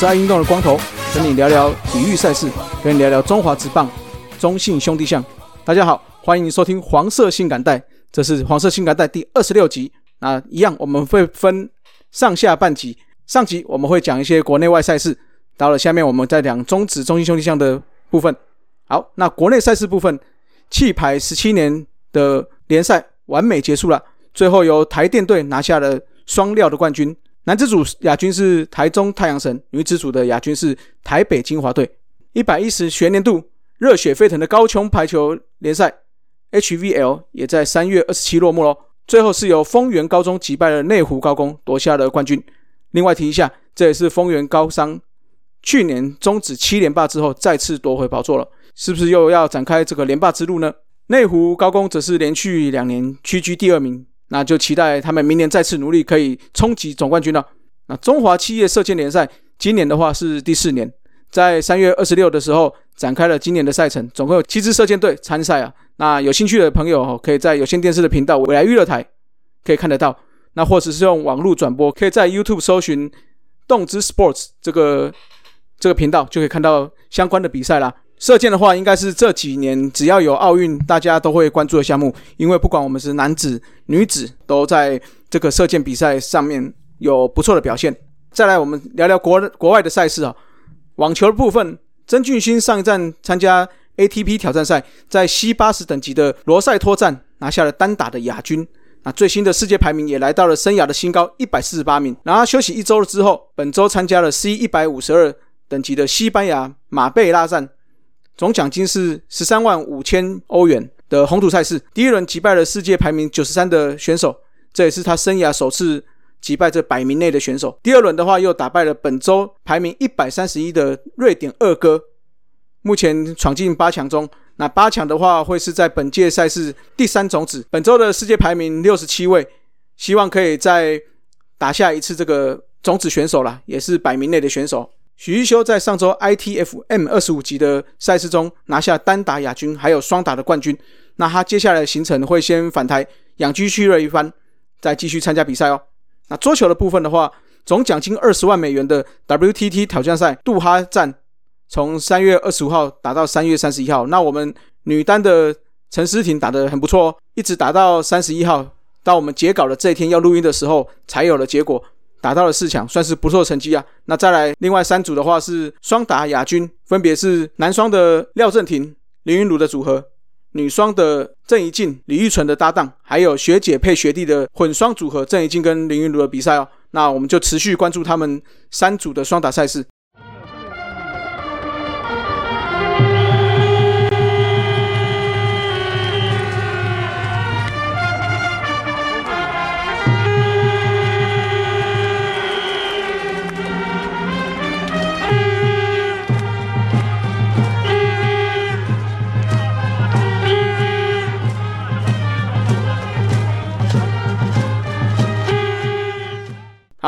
是爱运动的光头，跟你聊聊体育赛事，跟你聊聊中华职棒、中信兄弟象。大家好，欢迎收听黄色性感带，这是黄色性感带第二十六集。那一样，我们会分上下半集。上集我们会讲一些国内外赛事，到了下面我们再讲中职中信兄弟象的部分。好，那国内赛事部分，弃牌十七年的联赛完美结束了，最后由台电队拿下了双料的冠军。男子组亚军是台中太阳神，女子组的亚军是台北金华队。一百一十学年度热血沸腾的高雄排球联赛 HVL 也在三月二十七落幕喽。最后是由丰原高中击败了内湖高工，夺下了冠军。另外提一下，这也是丰原高商去年终止七连霸之后再次夺回宝座了，是不是又要展开这个连霸之路呢？内湖高工则是连续两年屈居第二名。那就期待他们明年再次努力，可以冲击总冠军了。那中华企业射箭联赛今年的话是第四年，在三月二十六的时候展开了今年的赛程，总共有七支射箭队参赛啊。那有兴趣的朋友，可以在有线电视的频道未来娱乐台可以看得到。那或者是用网络转播，可以在 YouTube 搜寻动之 Sports 这个这个频道，就可以看到相关的比赛啦。射箭的话，应该是这几年只要有奥运，大家都会关注的项目。因为不管我们是男子、女子，都在这个射箭比赛上面有不错的表现。再来，我们聊聊国国外的赛事啊。网球的部分，曾俊欣上一站参加 ATP 挑战赛，在 C 八十等级的罗塞托站拿下了单打的亚军。那最新的世界排名也来到了生涯的新高，一百四十八名。然后休息一周了之后，本周参加了 C 一百五十二等级的西班牙马贝拉站。总奖金是十三万五千欧元的红土赛事，第一轮击败了世界排名九十三的选手，这也是他生涯首次击败这百名内的选手。第二轮的话，又打败了本周排名一百三十一的瑞典二哥，目前闯进八强中。那八强的话，会是在本届赛事第三种子。本周的世界排名六十七位，希望可以再打下一次这个种子选手啦，也是百名内的选手。许一修在上周 ITF M 二十五级的赛事中拿下单打亚军，还有双打的冠军。那他接下来的行程会先返台养居蓄锐一番，再继续参加比赛哦。那桌球的部分的话，总奖金二十万美元的 WTT 挑战赛杜哈站，从三月二十五号打到三月三十一号。那我们女单的陈思婷打得很不错哦，一直打到三十一号，到我们截稿的这一天要录音的时候才有了结果。打到了四强，算是不错成绩啊。那再来，另外三组的话是双打亚军，分别是男双的廖振廷、林云儒的组合，女双的郑怡静、李玉纯的搭档，还有学姐配学弟的混双组合郑怡静跟林云儒的比赛哦。那我们就持续关注他们三组的双打赛事。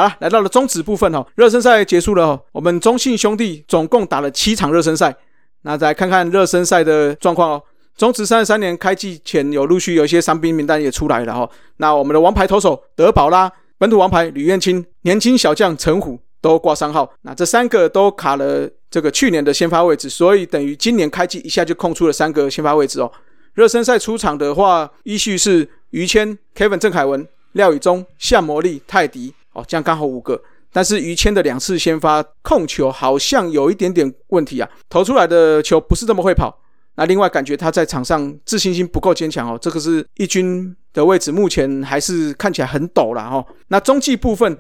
好，来到了中止部分哦，热身赛结束了哦。我们中信兄弟总共打了七场热身赛，那再看看热身赛的状况哦。中职三十三年开季前有陆续有一些伤兵名单也出来了哈。那我们的王牌投手德保拉、本土王牌吕彦青、年轻小将陈虎都挂伤号，那这三个都卡了这个去年的先发位置，所以等于今年开季一下就空出了三个先发位置哦。热身赛出场的话，依序是于谦、Kevin 郑凯文、廖宇中、夏魔力、泰迪。哦，这样刚好五个，但是于谦的两次先发控球好像有一点点问题啊，投出来的球不是这么会跑。那另外感觉他在场上自信心不够坚强哦，这个是一军的位置，目前还是看起来很陡了哈。那中继部分，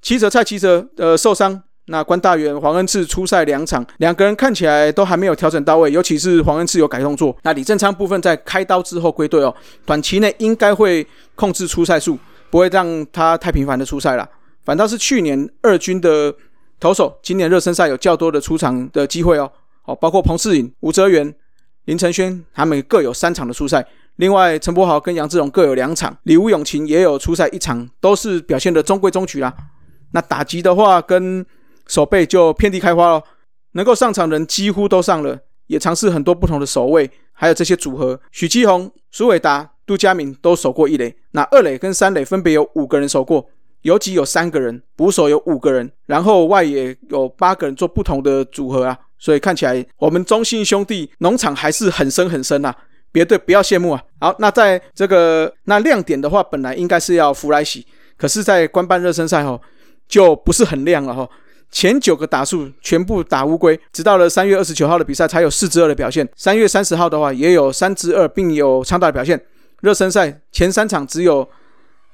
七泽蔡七泽呃受伤，那关大元黄恩赐出赛两场，两个人看起来都还没有调整到位，尤其是黄恩赐有改动作。那李正昌部分在开刀之后归队哦，短期内应该会控制出赛数。不会让他太频繁的出赛了，反倒是去年二军的投手，今年热身赛有较多的出场的机会哦。好，包括彭世颖、吴哲源、林承轩，他们各有三场的出赛。另外，陈柏豪跟杨志荣各有两场，李吴永琴也有出赛一场，都是表现的中规中矩啦。那打击的话，跟守备就遍地开花了，能够上场的人几乎都上了，也尝试很多不同的守卫，还有这些组合，许基宏、苏伟达。杜佳明都守过一垒，那二垒跟三垒分别有五个人守过，游击有三个人，捕手有五个人，然后外野有八个人做不同的组合啊，所以看起来我们中信兄弟农场还是很深很深呐。别队不要羡慕啊。好，那在这个那亮点的话，本来应该是要弗莱喜，可是，在官办热身赛后就不是很亮了哈。前九个打数全部打乌龟，直到了三月二十九号的比赛才有四支二的表现。三月三十号的话也有三支二，并有长打的表现。热身赛前三场只有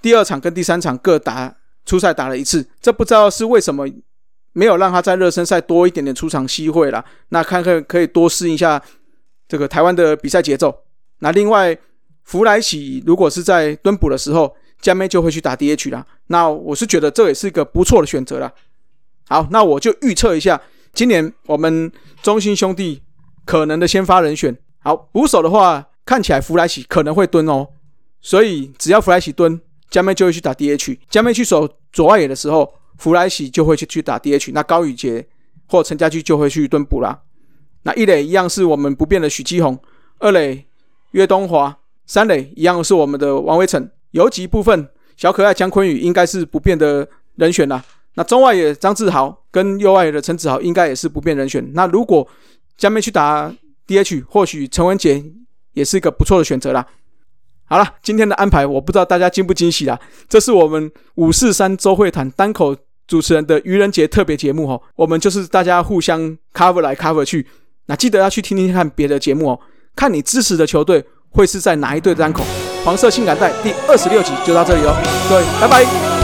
第二场跟第三场各打初赛打了一次，这不知道是为什么没有让他在热身赛多一点点出场机会了。那看看可以多适应一下这个台湾的比赛节奏。那另外弗莱喜如果是在蹲捕的时候，加妹就会去打 DH 啦。那我是觉得这也是一个不错的选择了。好，那我就预测一下，今年我们中心兄弟可能的先发人选。好，捕手的话，看起来弗莱喜可能会蹲哦，所以只要弗莱喜蹲，江妹就会去打 DH。江妹去守左外野的时候，弗莱喜就会去去打 DH。那高宇杰或陈家驹就会去蹲捕啦。那一垒一样是我们不变的许基宏，二垒岳东华，三垒一样是我们的王威成。游击部分，小可爱姜坤宇应该是不变的人选啦。那中外野张志豪跟右外野的陈子豪应该也是不变人选。那如果江面去打 DH，或许陈文杰也是一个不错的选择啦。好了，今天的安排我不知道大家惊不惊喜啦。这是我们五四三周会谈单口主持人的愚人节特别节目哦。我们就是大家互相 cover 来 cover 去。那记得要去听听看别的节目哦，看你支持的球队会是在哪一队单口。黄色性感带第二十六集就到这里哦，各位拜拜。